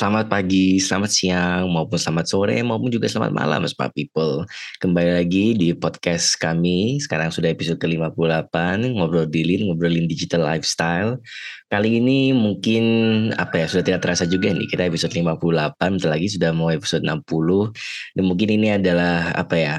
Selamat pagi, selamat siang, maupun selamat sore, maupun juga selamat malam, Smart People. Kembali lagi di podcast kami, sekarang sudah episode ke-58, Ngobrol Dilin, Ngobrolin Digital Lifestyle. Kali ini mungkin, apa ya, sudah tidak terasa juga nih, kita episode 58, bentar lagi sudah mau episode 60. Dan mungkin ini adalah, apa ya,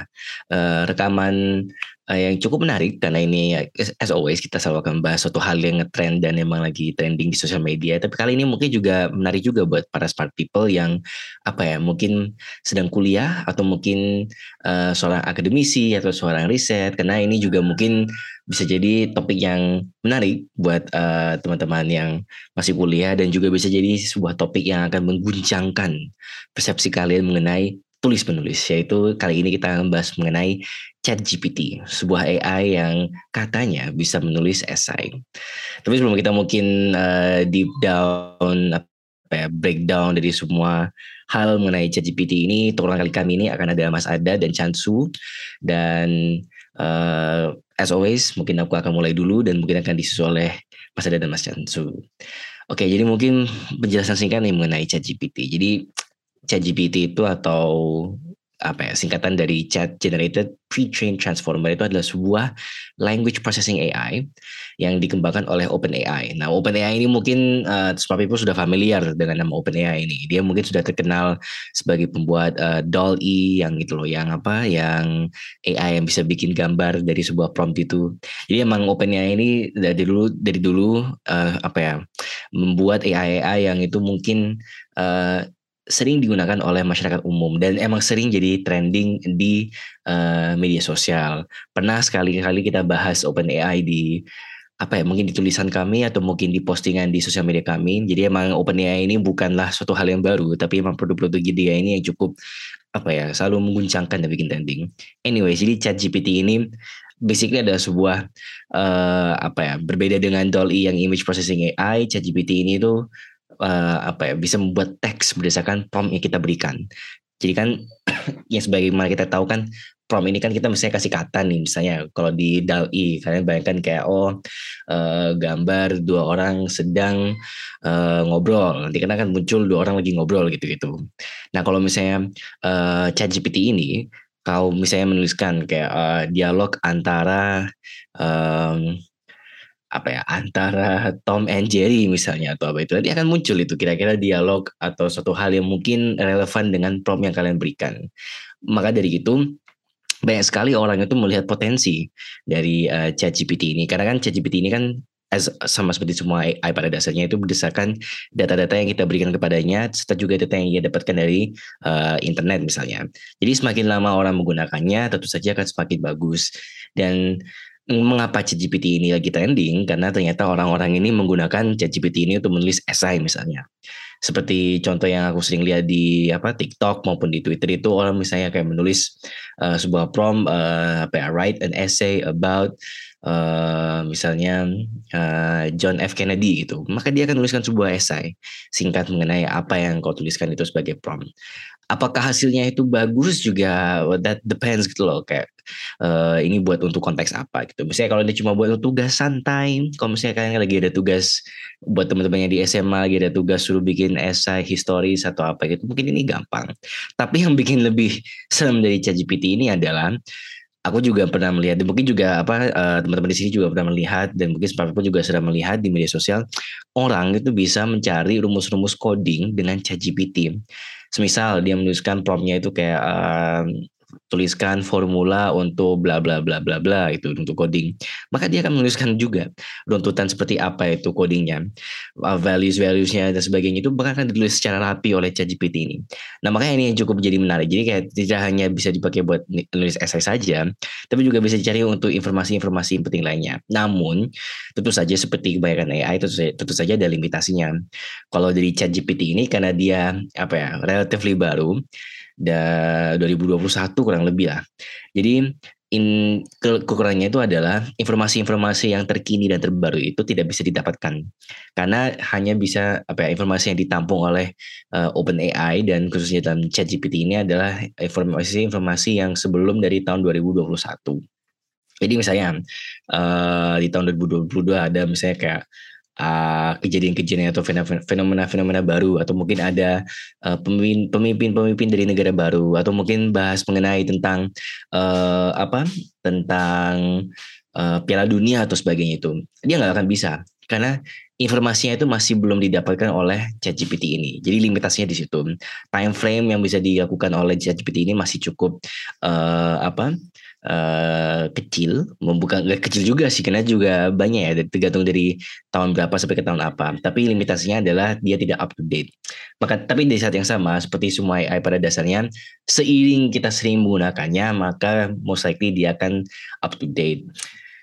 uh, rekaman uh, yang cukup menarik karena ini as always kita selalu akan bahas suatu hal yang ngetrend dan emang lagi trending di sosial media. Tapi kali ini mungkin juga menarik juga buat para smart people yang apa ya mungkin sedang kuliah atau mungkin uh, seorang akademisi atau seorang riset karena ini juga mungkin bisa jadi topik yang menarik buat uh, teman-teman yang masih kuliah dan juga bisa jadi sebuah topik yang akan mengguncangkan persepsi kalian mengenai tulis menulis yaitu kali ini kita akan bahas mengenai ChatGPT, sebuah AI yang katanya bisa menulis esai. Tapi sebelum kita mungkin uh, deep down apa ya, breakdown dari semua hal mengenai ChatGPT ini, turun kali kami ini akan ada Mas Ada dan Chansu dan uh, as always mungkin aku akan mulai dulu dan mungkin akan disusul oleh Mas Ada dan Mas Chansu. Oke, jadi mungkin penjelasan singkat nih mengenai ChatGPT. Jadi ChatGPT itu atau apa ya singkatan dari Chat Generated Pre-trained Transformer itu adalah sebuah language processing AI yang dikembangkan oleh OpenAI. Nah, OpenAI ini mungkin uh, semua people sudah familiar dengan nama OpenAI ini. Dia mungkin sudah terkenal sebagai pembuat uh, DALL-E yang itu loh, yang apa, yang AI yang bisa bikin gambar dari sebuah prompt itu. Jadi emang OpenAI ini dari dulu dari dulu uh, apa ya membuat AI AI yang itu mungkin sering digunakan oleh masyarakat umum dan emang sering jadi trending di uh, media sosial. Pernah sekali-kali kita bahas OpenAI di apa ya mungkin di tulisan kami atau mungkin di postingan di sosial media kami. Jadi emang OpenAI ini bukanlah suatu hal yang baru, tapi emang produk-produk dia ini yang cukup apa ya selalu mengguncangkan dan bikin trending. Anyway, jadi ChatGPT ini basically ada sebuah uh, apa ya berbeda dengan DALL-E yang image processing AI, ChatGPT ini tuh uh, apa ya bisa membuat teks berdasarkan prompt yang kita berikan. Jadi kan yang sebagaimana kita tahu kan prompt ini kan kita misalnya kasih kata nih misalnya kalau di DALL-E kalian bayangkan kayak oh uh, gambar dua orang sedang uh, ngobrol nanti kan akan muncul dua orang lagi ngobrol gitu-gitu. Nah kalau misalnya uh, ChatGPT ini kau misalnya menuliskan kayak uh, dialog antara um, apa ya antara Tom and Jerry misalnya atau apa itu nanti akan muncul itu kira-kira dialog atau suatu hal yang mungkin relevan dengan prompt yang kalian berikan. Maka dari itu banyak sekali orang itu melihat potensi dari uh, ChatGPT ini. Karena kan ChatGPT ini kan as, sama seperti semua AI pada dasarnya itu berdasarkan data-data yang kita berikan kepadanya serta juga data yang ia dapatkan dari uh, internet misalnya. Jadi semakin lama orang menggunakannya tentu saja akan semakin bagus. Dan mengapa ChatGPT ini lagi trending karena ternyata orang-orang ini menggunakan ChatGPT ini untuk menulis esai misalnya. Seperti contoh yang aku sering lihat di apa TikTok maupun di Twitter itu orang misalnya kayak menulis uh, sebuah prompt uh, apa ya write an essay about uh, misalnya uh, John F Kennedy gitu. Maka dia akan menuliskan sebuah esai singkat mengenai apa yang kau tuliskan itu sebagai prompt apakah hasilnya itu bagus juga? That depends gitu loh kayak uh, ini buat untuk konteks apa gitu. Misalnya kalau dia cuma buat untuk tugas santai kalau misalnya kalian lagi ada tugas buat teman-temannya di SMA lagi ada tugas suruh bikin esai historis atau apa gitu mungkin ini gampang. Tapi yang bikin lebih serem dari ChatGPT ini adalah aku juga pernah melihat dan mungkin juga apa uh, teman-teman di sini juga pernah melihat dan mungkin pun juga sudah melihat di media sosial orang itu bisa mencari rumus-rumus coding dengan ChatGPT. Semisal dia menuliskan promptnya itu kayak tuliskan formula untuk bla bla bla bla bla itu untuk coding. Maka dia akan menuliskan juga runtutan seperti apa itu codingnya uh, values valuesnya dan sebagainya itu bahkan akan ditulis secara rapi oleh ChatGPT ini. Nah makanya ini cukup jadi menarik. Jadi kayak tidak hanya bisa dipakai buat nulis essay saja tapi juga bisa dicari untuk informasi-informasi penting lainnya. Namun tentu saja seperti kebanyakan AI tentu saja, tentu saja ada limitasinya. Kalau dari ChatGPT ini karena dia apa ya relatively baru 2021 kurang lebih lah. Jadi in ke, kekurangannya itu adalah informasi-informasi yang terkini dan terbaru itu tidak bisa didapatkan karena hanya bisa apa ya informasi yang ditampung oleh uh, OpenAI dan khususnya dalam ChatGPT ini adalah informasi-informasi yang sebelum dari tahun 2021. Jadi misalnya uh, di tahun 2022 ada misalnya kayak uh, kejadian-kejadian atau fenomena-fenomena baru atau mungkin ada uh, pemimpin-pemimpin dari negara baru atau mungkin bahas mengenai tentang uh, apa tentang Piala Dunia atau sebagainya itu dia nggak akan bisa karena informasinya itu masih belum didapatkan oleh ChatGPT ini. Jadi limitasinya di situ. Time frame yang bisa dilakukan oleh ChatGPT ini masih cukup uh, apa? Uh, kecil, membuka nggak kecil juga sih, karena juga banyak ya, tergantung dari tahun berapa sampai ke tahun apa. Tapi limitasinya adalah dia tidak up to date. Maka tapi di saat yang sama, seperti semua AI pada dasarnya, seiring kita sering menggunakannya, maka most likely dia akan up to date.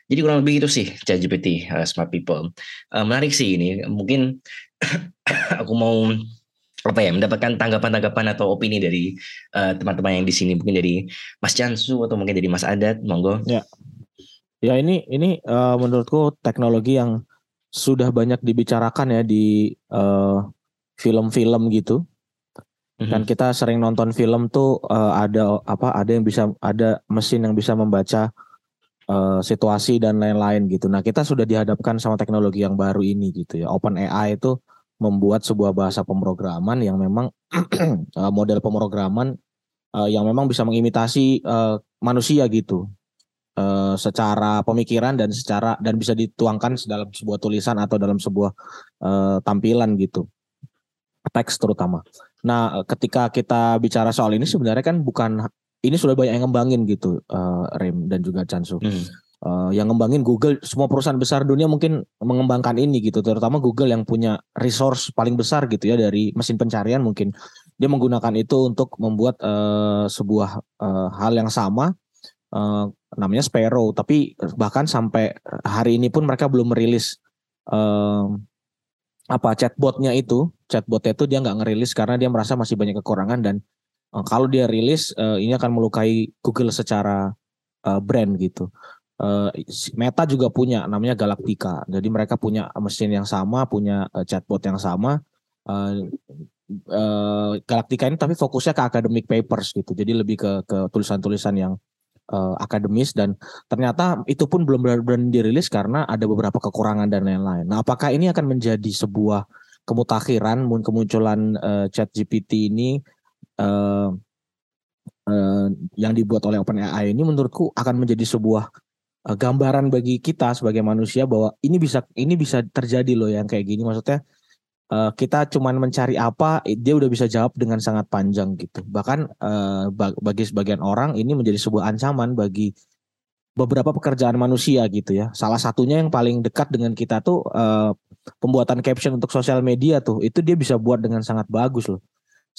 Jadi kurang lebih itu sih ChatGPT uh, Smart People. Uh, menarik sih ini. Mungkin aku mau apa ya mendapatkan tanggapan-tanggapan atau opini dari teman teman-teman yang di sini mungkin dari Mas Jansu atau mungkin dari Mas Adat monggo ya ya ini ini uh, menurutku teknologi yang sudah banyak dibicarakan ya di film film-film gitu mm-hmm. kan kita sering nonton film tuh uh, ada apa ada yang bisa ada mesin yang bisa membaca uh, situasi dan lain-lain gitu. Nah, kita sudah dihadapkan sama teknologi yang baru ini gitu ya. Open AI itu membuat sebuah bahasa pemrograman yang memang uh, model pemrograman uh, yang memang bisa mengimitasi uh, manusia gitu. Uh, secara pemikiran dan secara dan bisa dituangkan dalam sebuah tulisan atau dalam sebuah uh, tampilan gitu teks terutama. Nah, ketika kita bicara soal ini sebenarnya kan bukan ini sudah banyak yang ngembangin gitu uh, Rem dan juga Chansu. Hmm. Uh, yang ngembangin Google semua perusahaan besar dunia mungkin mengembangkan ini gitu. Terutama Google yang punya resource paling besar gitu ya dari mesin pencarian mungkin. Dia menggunakan itu untuk membuat uh, sebuah uh, hal yang sama uh, namanya Sparrow. Tapi bahkan sampai hari ini pun mereka belum merilis uh, apa chatbotnya itu. Chatbotnya itu dia nggak ngerilis karena dia merasa masih banyak kekurangan dan kalau dia rilis ini akan melukai Google secara brand gitu. Uh, Meta juga punya namanya Galactica. Jadi mereka punya mesin yang sama, punya uh, chatbot yang sama. Uh, Galactica ini tapi fokusnya ke academic papers gitu. Jadi lebih ke ke tulisan-tulisan yang akademis dan ternyata itu pun belum benar-benar dirilis karena ada beberapa kekurangan dan lain-lain. Nah, apakah ini akan menjadi sebuah kemutakhiran kemunculan uh, Chat GPT ini uh, uh, yang dibuat oleh OpenAI ini menurutku akan menjadi sebuah gambaran bagi kita sebagai manusia bahwa ini bisa ini bisa terjadi loh yang kayak gini. Maksudnya uh, kita cuman mencari apa dia udah bisa jawab dengan sangat panjang gitu. Bahkan uh, bagi sebagian orang ini menjadi sebuah ancaman bagi beberapa pekerjaan manusia gitu ya. Salah satunya yang paling dekat dengan kita tuh uh, pembuatan caption untuk sosial media tuh. Itu dia bisa buat dengan sangat bagus loh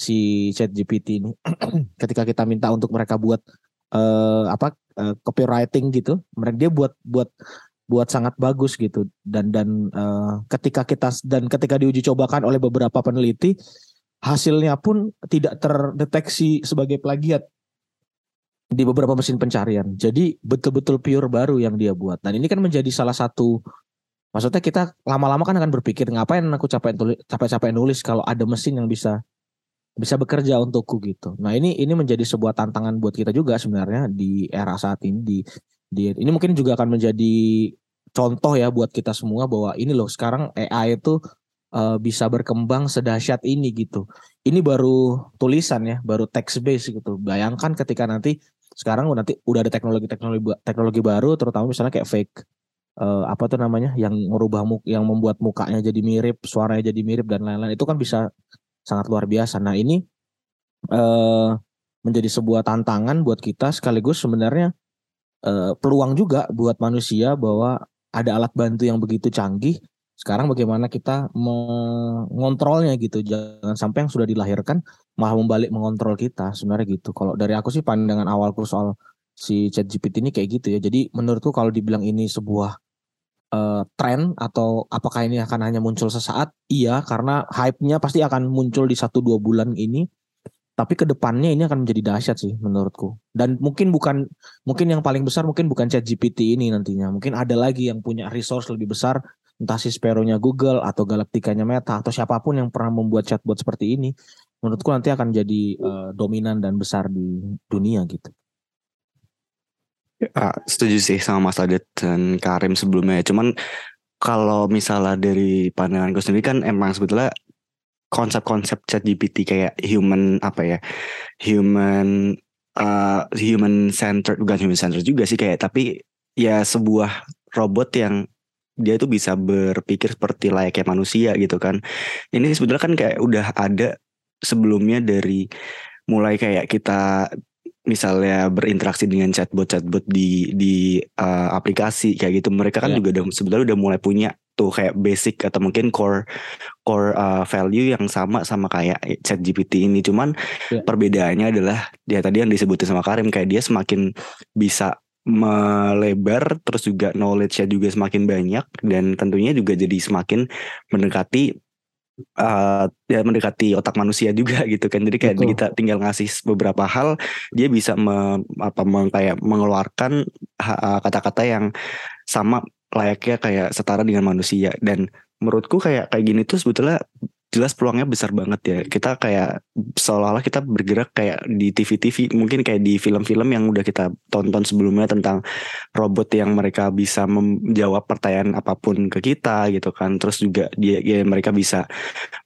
si Chat GPT ini. Ketika kita minta untuk mereka buat uh, apa uh, copywriting gitu mereka dia buat buat buat sangat bagus gitu dan dan uh, ketika kita dan ketika diuji cobakan oleh beberapa peneliti hasilnya pun tidak terdeteksi sebagai plagiat di beberapa mesin pencarian. Jadi betul-betul pure baru yang dia buat. Dan ini kan menjadi salah satu maksudnya kita lama-lama kan akan berpikir ngapain aku capek tulis capek-capek nulis kalau ada mesin yang bisa bisa bekerja untukku gitu. Nah ini ini menjadi sebuah tantangan buat kita juga sebenarnya di era saat ini di di ini mungkin juga akan menjadi contoh ya buat kita semua bahwa ini loh sekarang AI itu uh, bisa berkembang sedahsyat ini gitu. Ini baru tulisan ya, baru text base gitu. Bayangkan ketika nanti sekarang nanti udah ada teknologi-teknologi teknologi baru terutama misalnya kayak fake uh, apa tuh namanya yang merubah muk yang membuat mukanya jadi mirip, suaranya jadi mirip dan lain-lain itu kan bisa sangat luar biasa. Nah ini uh, menjadi sebuah tantangan buat kita sekaligus sebenarnya uh, peluang juga buat manusia bahwa ada alat bantu yang begitu canggih. Sekarang bagaimana kita mengontrolnya gitu, jangan sampai yang sudah dilahirkan malah membalik mengontrol kita sebenarnya gitu. Kalau dari aku sih pandangan awalku soal si ChatGPT ini kayak gitu ya. Jadi menurutku kalau dibilang ini sebuah uh, tren atau apakah ini akan hanya muncul sesaat? Iya, karena hype-nya pasti akan muncul di satu dua bulan ini. Tapi ke depannya ini akan menjadi dahsyat sih menurutku. Dan mungkin bukan mungkin yang paling besar mungkin bukan Chat GPT ini nantinya. Mungkin ada lagi yang punya resource lebih besar entah si Sparrow-nya Google atau Galactica-nya Meta atau siapa pun yang pernah membuat chatbot seperti ini. Menurutku nanti akan jadi uh, dominan dan besar di dunia gitu. Ya, setuju sih sama Mas Adit dan Karim sebelumnya. Cuman kalau misalnya dari pandangan gue sendiri kan emang sebetulnya konsep-konsep chat GPT kayak human apa ya human uh, human centered bukan human centered juga sih kayak tapi ya sebuah robot yang dia itu bisa berpikir seperti layaknya manusia gitu kan ini sebetulnya kan kayak udah ada sebelumnya dari mulai kayak kita misalnya berinteraksi dengan chatbot-chatbot di di uh, aplikasi kayak gitu mereka kan yeah. juga udah sebenarnya udah mulai punya tuh kayak basic atau mungkin core core uh, value yang sama sama kayak chat GPT ini cuman yeah. perbedaannya adalah dia tadi yang disebutin sama Karim kayak dia semakin bisa melebar terus juga knowledge-nya juga semakin banyak dan tentunya juga jadi semakin mendekati uh, ya mendekati otak manusia juga gitu kan jadi kayak Betul. kita tinggal ngasih beberapa hal dia bisa me, apa me, kayak mengeluarkan kata-kata yang sama layaknya kayak setara dengan manusia dan menurutku kayak kayak gini tuh sebetulnya jelas peluangnya besar banget ya. Kita kayak seolah-olah kita bergerak kayak di TV-TV, mungkin kayak di film-film yang udah kita tonton sebelumnya tentang robot yang mereka bisa menjawab pertanyaan apa pun ke kita gitu kan. Terus juga dia ya mereka bisa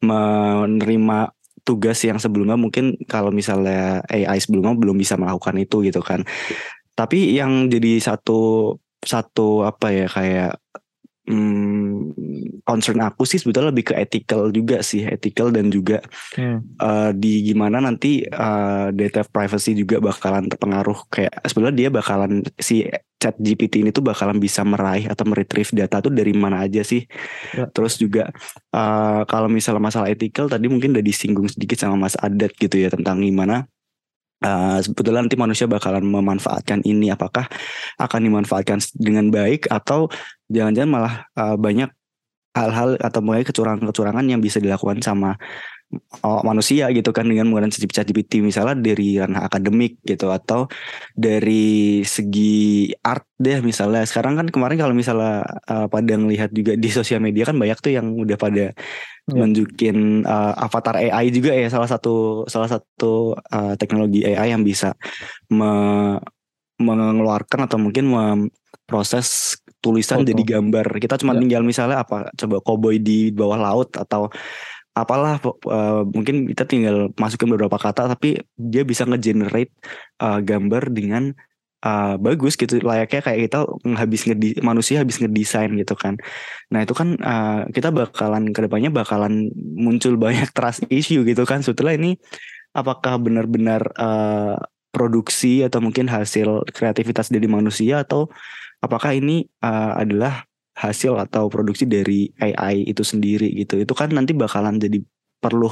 menerima tugas yang sebelumnya mungkin kalau misalnya AI sebelumnya belum bisa melakukan itu gitu kan. Tapi yang jadi satu satu apa ya kayak hmm, concern aku sih sebetulnya lebih ke ethical juga sih ethical dan juga hmm. uh, di gimana nanti uh, data privacy juga bakalan terpengaruh kayak sebenarnya dia bakalan si chat GPT ini tuh bakalan bisa meraih atau meretrieve data tuh dari mana aja sih ya. terus juga uh, kalau misalnya masalah ethical tadi mungkin udah disinggung sedikit sama Mas Adat gitu ya tentang gimana Uh, sebetulnya nanti manusia bakalan memanfaatkan ini. Apakah akan dimanfaatkan dengan baik atau jangan-jangan malah uh, banyak hal-hal atau mulai kecurangan-kecurangan yang bisa dilakukan sama oh, manusia gitu kan dengan menggunakan ChatGPT misalnya dari ranah akademik gitu atau dari segi art deh misalnya. Sekarang kan kemarin kalau misalnya uh, pada ngelihat juga di sosial media kan banyak tuh yang udah pada yeah. nunjukin uh, avatar AI juga ya salah satu salah satu uh, teknologi AI yang bisa me mengeluarkan atau mungkin memproses tulisan jadi gambar kita cuma yeah. tinggal misalnya apa coba koboi di bawah laut atau apalah uh, mungkin kita tinggal masukin beberapa kata tapi dia bisa ngegenerate uh, gambar dengan uh, bagus gitu layaknya kayak kita habis ngedi manusia habis ngedesain gitu kan. Nah itu kan uh, kita bakalan ke depannya bakalan muncul banyak trust issue gitu kan. Setelah ini apakah benar-benar uh, produksi atau mungkin hasil kreativitas dari manusia atau apakah ini uh, adalah hasil atau produksi dari AI itu sendiri gitu. Itu kan nanti bakalan jadi perlu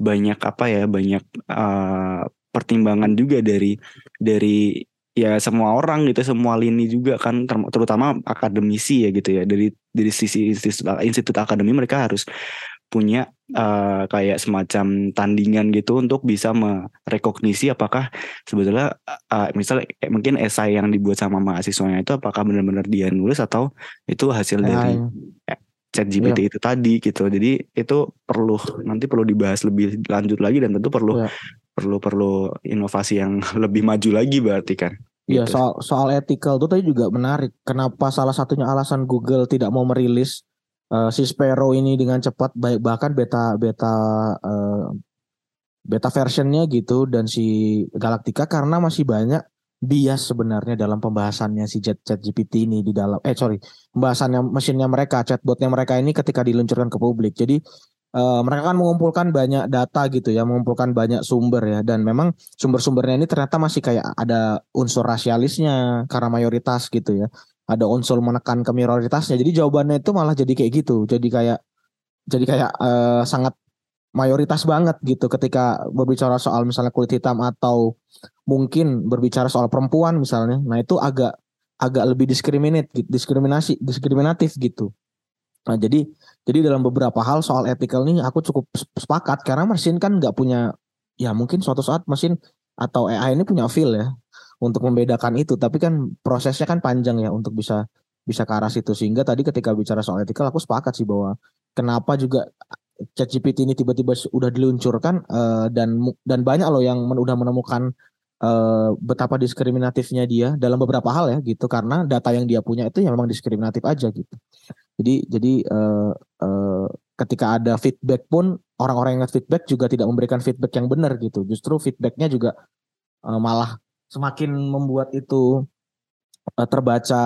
banyak apa ya banyak uh, pertimbangan juga dari dari ya semua orang gitu semua lini juga kan terutama akademisi ya gitu ya dari dari sisi institut, institut akademi mereka harus punya uh, kayak semacam tandingan gitu untuk bisa merekognisi apakah sebetulnya uh, misalnya mungkin esai yang dibuat sama mahasiswanya itu apakah benar-benar dia nulis atau itu hasil ya, dari ya. chat GPT ya. itu tadi gitu jadi itu perlu nanti perlu dibahas lebih lanjut lagi dan tentu perlu ya. Perlu perlu inovasi yang lebih maju lagi berarti kan Iya gitu. soal soal ethical itu tadi juga menarik. Kenapa salah satunya alasan Google tidak mau merilis uh, si Sparrow ini dengan cepat baik bahkan beta beta uh, beta versionnya gitu dan si Galactica karena masih banyak bias sebenarnya dalam pembahasannya si Chat Chat GPT ini di dalam eh sorry pembahasannya mesinnya mereka chatbotnya mereka ini ketika diluncurkan ke publik jadi uh, mereka kan mengumpulkan banyak data gitu ya mengumpulkan banyak sumber ya dan memang sumber-sumbernya ini ternyata masih kayak ada unsur rasialisnya karena mayoritas gitu ya ada unsur menekan ke minoritasnya. Jadi jawabannya itu malah jadi kayak gitu. Jadi kayak jadi kayak uh, sangat mayoritas banget gitu ketika berbicara soal misalnya kulit hitam atau mungkin berbicara soal perempuan misalnya. Nah, itu agak agak lebih diskriminat diskriminasi, diskriminatif gitu. Nah, jadi jadi dalam beberapa hal soal ethical nih aku cukup sepakat. Karena mesin kan nggak punya ya mungkin suatu saat mesin atau AI ini punya feel ya untuk membedakan itu. Tapi kan prosesnya kan panjang ya untuk bisa bisa ke arah situ. Sehingga tadi ketika bicara soal etikal aku sepakat sih bahwa kenapa juga ChatGPT ini tiba-tiba sudah diluncurkan uh, dan dan banyak loh yang men, menemukan uh, betapa diskriminatifnya dia dalam beberapa hal ya gitu karena data yang dia punya itu yang memang diskriminatif aja gitu. Jadi jadi uh, uh, ketika ada feedback pun orang-orang yang feedback juga tidak memberikan feedback yang benar gitu. Justru feedbacknya juga uh, malah semakin membuat itu uh, terbaca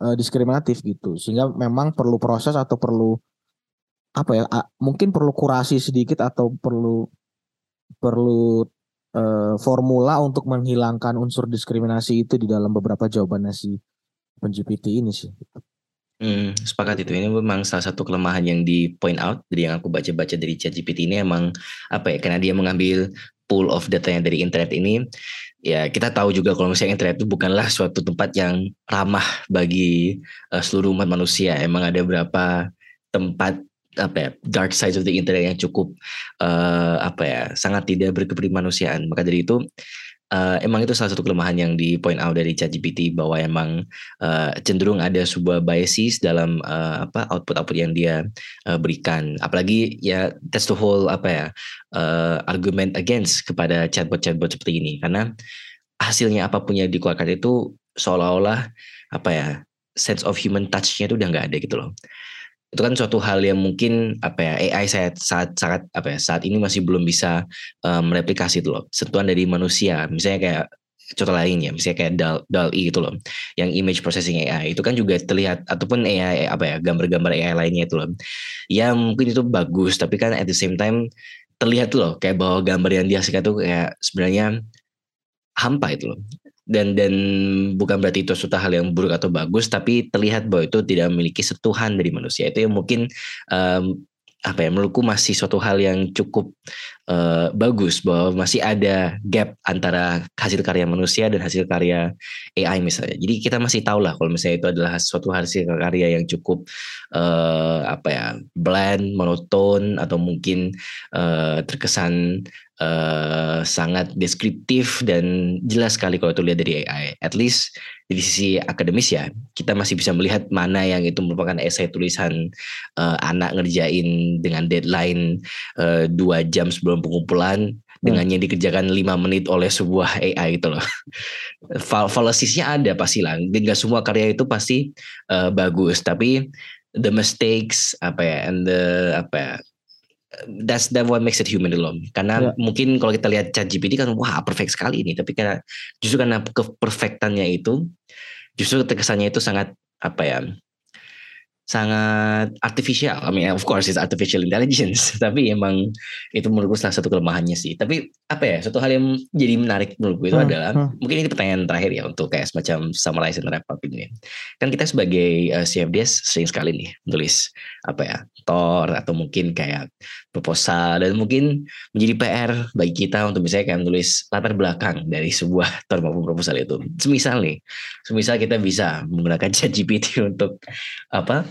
uh, diskriminatif gitu. Sehingga memang perlu proses atau perlu apa ya? Mungkin perlu kurasi sedikit atau perlu perlu uh, formula untuk menghilangkan unsur diskriminasi itu di dalam beberapa jawaban si GPT ini sih. Hmm, sepakat itu. Ini memang salah satu kelemahan yang di point out dari yang aku baca-baca dari ChatGPT ini emang apa ya? Karena dia mengambil pool of data yang dari internet ini, ya kita tahu juga kalau misalnya internet itu bukanlah suatu tempat yang ramah bagi uh, seluruh umat manusia. Emang ada beberapa tempat apa ya dark side of the internet yang cukup uh, apa ya sangat tidak berkeprimanusiaan. Maka dari itu uh, emang itu salah satu kelemahan yang di point out dari ChatGPT bahwa emang uh, cenderung ada sebuah biases dalam uh, apa output-output yang dia uh, berikan. Apalagi ya that's the whole apa ya uh, argument against kepada chatbot-chatbot seperti ini karena hasilnya apa pun yang dikeluarkan itu seolah-olah apa ya sense of human touch-nya itu udah nggak ada gitu loh itu kan suatu hal yang mungkin apa ya AI saat saat saat apa ya saat ini masih belum bisa um, mereplikasi itu loh. Sentuhan dari manusia misalnya kayak contoh lain ya misalnya kayak DAL DAL-E gitu loh yang image processing AI itu kan juga terlihat ataupun AI apa ya gambar-gambar AI lainnya itu loh. Ya mungkin itu bagus tapi kan at the same time terlihat loh kayak bahwa gambar yang dihasilkan tuh kayak sebenarnya hampa itu loh dan dan bukan berarti itu suatu hal yang buruk atau bagus tapi terlihat bahwa itu tidak memiliki sentuhan dari manusia itu yang mungkin um, apa ya menurutku masih suatu hal yang cukup uh, bagus bahwa masih ada gap antara hasil karya manusia dan hasil karya AI misalnya. Jadi kita masih tahu lah kalau misalnya itu adalah suatu hasil karya yang cukup uh, apa ya bland, monoton atau mungkin uh, terkesan uh, sangat deskriptif dan jelas sekali kalau itu lihat dari AI. At least di sisi akademis ya kita masih bisa melihat mana yang itu merupakan esai tulisan uh, anak ngerjain dengan deadline uh, dua jam sebelum pengumpulan hmm. dengan yang dikerjakan lima menit oleh sebuah AI itu loh. Fallaciesnya ada pasti lah. Tidak semua karya itu pasti uh, bagus, tapi the mistakes apa ya and the apa ya that's that what makes it human loh. Karena yeah. mungkin kalau kita lihat chat GPT kan wah perfect sekali ini, tapi karena justru karena keperfektannya itu justru terkesannya itu sangat apa ya sangat artificial. I mean, of course it's artificial intelligence, tapi emang itu menurutku salah satu kelemahannya sih. Tapi apa ya, satu hal yang jadi menarik menurutku itu hmm, adalah hmm. mungkin ini pertanyaan terakhir ya untuk kayak semacam summarize and wrap up ini. Kan kita sebagai uh, eh, CFDS sering sekali nih menulis apa ya, tor atau mungkin kayak proposal dan mungkin menjadi PR bagi kita untuk misalnya kayak menulis latar belakang dari sebuah tor maupun proposal itu. Semisal nih, semisal kita bisa menggunakan ChatGPT untuk apa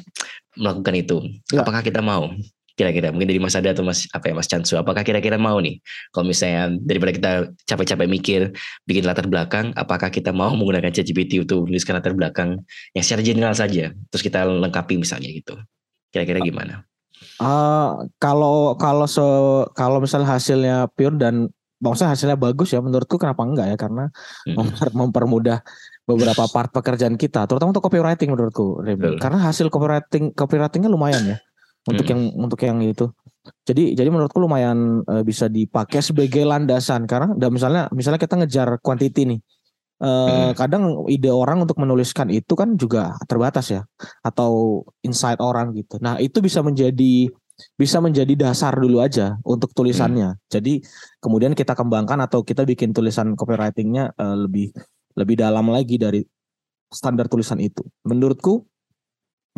melakukan itu. Ya. Apakah kita mau? Kira-kira mungkin dari Mas Ada atau Mas apa ya Mas Chansu, apakah kira-kira mau nih kalau misalnya daripada kita capek-capek mikir bikin latar belakang, apakah kita mau menggunakan ChatGPT untuk menuliskan latar belakang yang secara general saja, terus kita lengkapi misalnya gitu. Kira-kira gimana? Uh, kalau kalau so kalau misalnya hasilnya pure dan maksudnya hasilnya bagus ya menurutku kenapa enggak ya karena hmm. mempermudah beberapa part pekerjaan kita terutama untuk copywriting menurutku karena hasil copywriting copywritingnya lumayan ya untuk hmm. yang untuk yang itu jadi jadi menurutku lumayan uh, bisa dipakai sebagai landasan karena dan misalnya misalnya kita ngejar quantity nih Uh, hmm. kadang ide orang untuk menuliskan itu kan juga terbatas ya atau insight orang gitu. Nah, itu bisa menjadi bisa menjadi dasar dulu aja untuk tulisannya. Hmm. Jadi kemudian kita kembangkan atau kita bikin tulisan copywritingnya uh, lebih lebih dalam lagi dari standar tulisan itu. Menurutku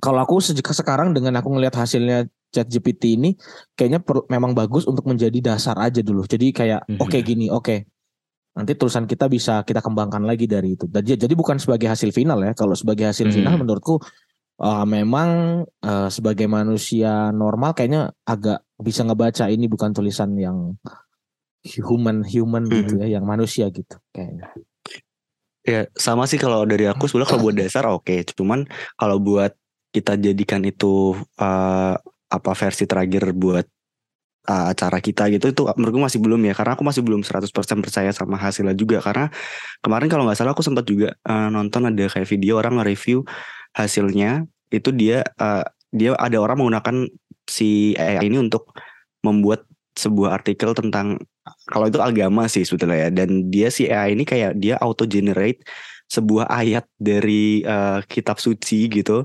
kalau aku sejak sekarang dengan aku ngelihat hasilnya chat GPT ini kayaknya per, memang bagus untuk menjadi dasar aja dulu. Jadi kayak hmm. oke okay, gini, oke. Okay nanti tulisan kita bisa kita kembangkan lagi dari itu. Jadi jadi bukan sebagai hasil final ya. Kalau sebagai hasil hmm. final menurutku uh, memang uh, sebagai manusia normal kayaknya agak bisa ngebaca ini bukan tulisan yang human human hmm. gitu ya, yang manusia gitu kayaknya. Ya sama sih kalau dari aku sebenarnya kalau buat dasar oke, okay. cuman kalau buat kita jadikan itu uh, apa versi terakhir buat uh, acara kita gitu itu menurutku masih belum ya. Karena aku masih belum 100% percaya sama hasilnya juga. Karena kemarin kalau nggak salah aku sempat juga uh, nonton ada kayak video orang nge-review hasilnya. Itu dia uh, dia ada orang menggunakan si AI ini untuk membuat sebuah artikel tentang kalau itu agama sih sebetulnya ya dan dia si AI ini kayak dia auto generate sebuah ayat dari uh, kitab suci gitu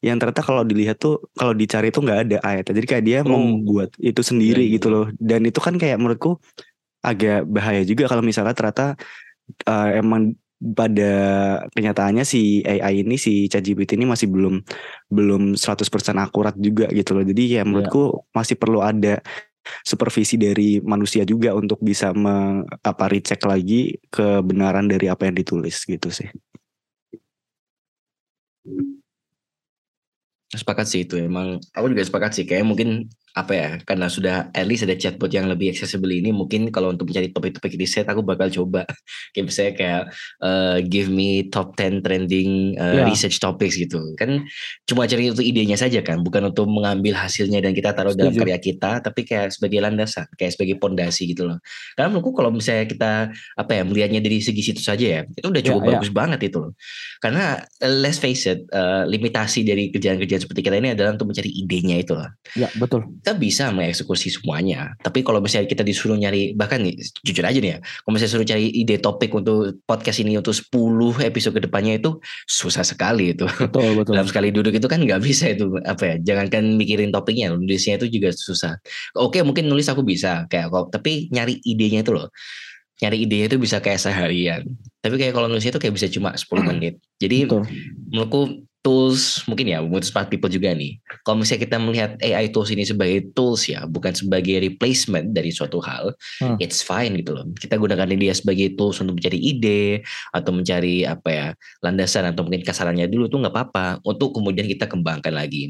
yang ternyata kalau dilihat tuh kalau dicari tuh nggak ada ayatnya jadi kayak dia oh. membuat itu sendiri ya, gitu loh dan itu kan kayak menurutku agak bahaya juga kalau misalnya ternyata uh, emang pada kenyataannya si AI ini si ChatGPT ini masih belum belum 100% akurat juga gitu loh. Jadi ya menurutku ya. masih perlu ada supervisi dari manusia juga untuk bisa me, apa recheck lagi kebenaran dari apa yang ditulis gitu sih. Sepakat sih itu emang aku juga sepakat sih kayak mungkin apa ya karena sudah at least ada chatbot yang lebih accessible ini mungkin kalau untuk mencari topik-topik riset aku bakal coba kayak misalnya kayak uh, give me top 10 trending uh, yeah. research topics gitu kan cuma cari itu idenya saja kan bukan untuk mengambil hasilnya dan kita taruh Setuju. dalam karya kita tapi kayak sebagai landasan kayak sebagai pondasi gitu loh karena menurutku kalau misalnya kita apa ya melihatnya dari segi situ saja ya itu udah cukup yeah, bagus yeah. banget itu loh karena uh, let's face it uh, limitasi dari kerjaan-kerjaan seperti kita ini adalah untuk mencari idenya itu loh ya betul kita bisa mengeksekusi semuanya. Tapi kalau misalnya kita disuruh nyari bahkan nih jujur aja nih ya, kalau misalnya suruh cari ide topik untuk podcast ini untuk 10 episode ke depannya itu susah sekali itu. Betul, betul. Dalam sekali duduk itu kan nggak bisa itu apa ya? Jangankan mikirin topiknya, nulisnya itu juga susah. Oke, mungkin nulis aku bisa kayak kok, tapi nyari idenya itu loh nyari ide itu bisa kayak seharian. Tapi kayak kalau nulis itu kayak bisa cuma 10 menit. Jadi Betul. menurutku tools mungkin ya untuk smart people juga nih. Kalau misalnya kita melihat AI tools ini sebagai tools ya, bukan sebagai replacement dari suatu hal, hmm. it's fine gitu loh. Kita gunakan dia sebagai tools untuk mencari ide atau mencari apa ya landasan atau mungkin kasarannya dulu tuh nggak apa-apa untuk kemudian kita kembangkan lagi.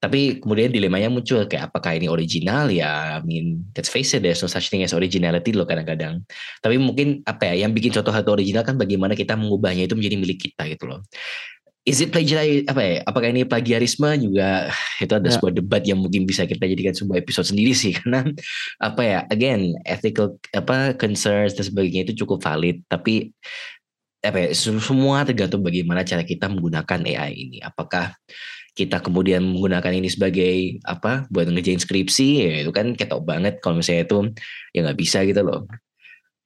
Tapi kemudian dilemanya muncul kayak apakah ini original ya? I mean, let's face it, there's no such thing as originality loh kadang-kadang. Tapi mungkin apa ya yang bikin suatu hal itu original kan bagaimana kita mengubahnya itu menjadi milik kita gitu loh is it plagiarism apa ya apakah ini plagiarisme juga? Itu ada ya. sebuah debat yang mungkin bisa kita jadikan sebuah episode sendiri sih karena apa ya again ethical apa concerns dan sebagainya itu cukup valid tapi apa ya, semua tergantung bagaimana cara kita menggunakan AI ini. Apakah kita kemudian menggunakan ini sebagai apa buat ngerjain skripsi? Ya itu kan kita banget kalau misalnya itu ya nggak bisa gitu loh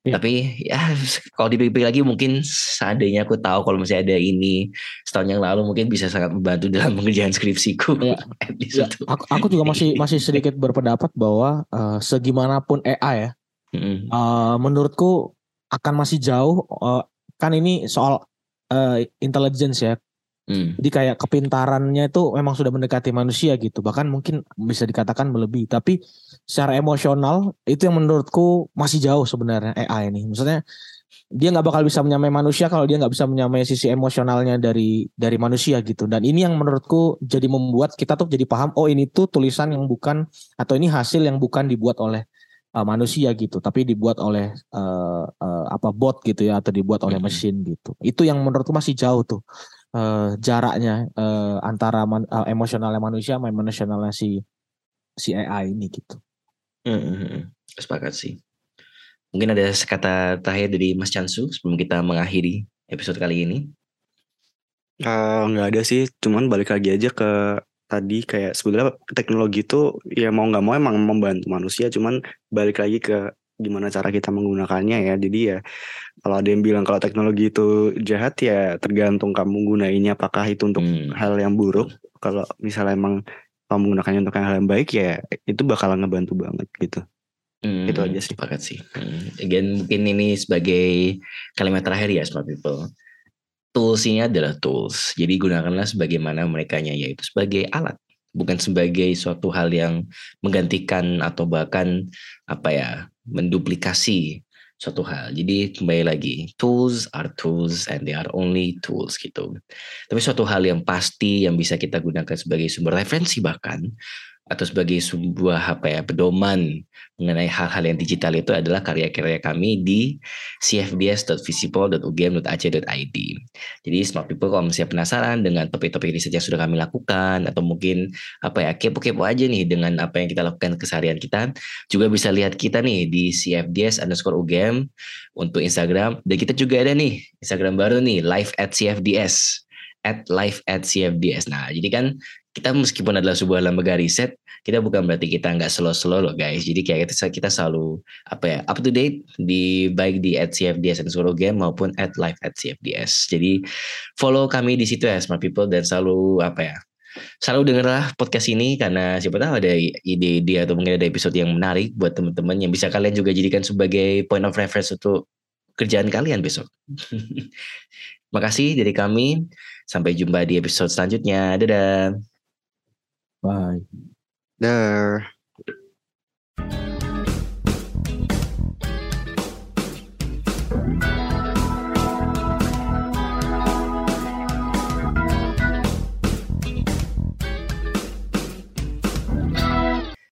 Ya. Tapi ya kalau dipikir lagi mungkin seandainya aku tahu kalau misalnya ada ini setahun yang lalu mungkin bisa sangat membantu dalam pengerjaan skripsiku. Ya. ya. Aku, aku juga masih masih sedikit berpendapat bahwa uh, segimanapun AI ya, hmm. uh, menurutku akan masih jauh. Uh, kan ini soal uh, intelligence ya. Hmm. Jadi kayak kepintarannya itu memang sudah mendekati manusia gitu. Bahkan mungkin bisa dikatakan melebihi. Tapi secara emosional itu yang menurutku masih jauh sebenarnya AI ini. Maksudnya dia nggak bakal bisa menyamai manusia kalau dia nggak bisa menyamai sisi emosionalnya dari dari manusia gitu. Dan ini yang menurutku jadi membuat kita tuh jadi paham. Oh ini tuh tulisan yang bukan atau ini hasil yang bukan dibuat oleh uh, manusia gitu, tapi dibuat oleh uh, uh, apa bot gitu ya atau dibuat oleh mesin gitu. Itu yang menurutku masih jauh tuh uh, jaraknya uh, antara man, uh, emosionalnya manusia sama emosionalnya si si AI ini gitu. Hmm, sepakat sih. Mungkin ada kata terakhir dari Mas Chansu sebelum kita mengakhiri episode kali ini. Uh, nggak ada sih, cuman balik lagi aja ke tadi kayak sebenarnya teknologi itu ya mau nggak mau emang membantu manusia, cuman balik lagi ke gimana cara kita menggunakannya ya. Jadi ya kalau ada yang bilang kalau teknologi itu jahat ya tergantung kamu gunainnya apakah itu untuk hmm. hal yang buruk. Kalau misalnya emang kamu menggunakannya untuk hal yang baik ya itu bakalan ngebantu banget gitu. Hmm, itu aja sih. Sepakat sih. Hmm. Again mungkin ini sebagai kalimat terakhir ya smart people. Tools ini adalah tools. Jadi gunakanlah sebagaimana mereka yaitu sebagai alat bukan sebagai suatu hal yang menggantikan atau bahkan apa ya menduplikasi suatu hal. Jadi kembali lagi, tools are tools and they are only tools gitu. Tapi suatu hal yang pasti yang bisa kita gunakan sebagai sumber referensi bahkan atau sebagai sebuah apa ya pedoman mengenai hal-hal yang digital itu adalah karya-karya kami di cfds.visipol.ugm.ac.id. Jadi smart people kalau misalnya penasaran dengan topik-topik riset yang sudah kami lakukan atau mungkin apa ya kepo-kepo aja nih dengan apa yang kita lakukan keseharian kita, juga bisa lihat kita nih di cfds underscore ugm untuk Instagram dan kita juga ada nih Instagram baru nih live at cfds at live at cfds. Nah jadi kan kita meskipun adalah sebuah lembaga riset, kita bukan berarti kita nggak slow-slow loh guys. Jadi kayak kita, kita selalu apa ya up to date di baik di at CFDS dan Solo Game maupun at live at CFDS. Jadi follow kami di situ ya smart people dan selalu apa ya selalu dengarlah podcast ini karena siapa tahu ada ide-ide atau mungkin ada episode yang menarik buat teman-teman yang bisa kalian juga jadikan sebagai point of reference untuk kerjaan kalian besok. Makasih dari kami. Sampai jumpa di episode selanjutnya. Dadah. Bye. There.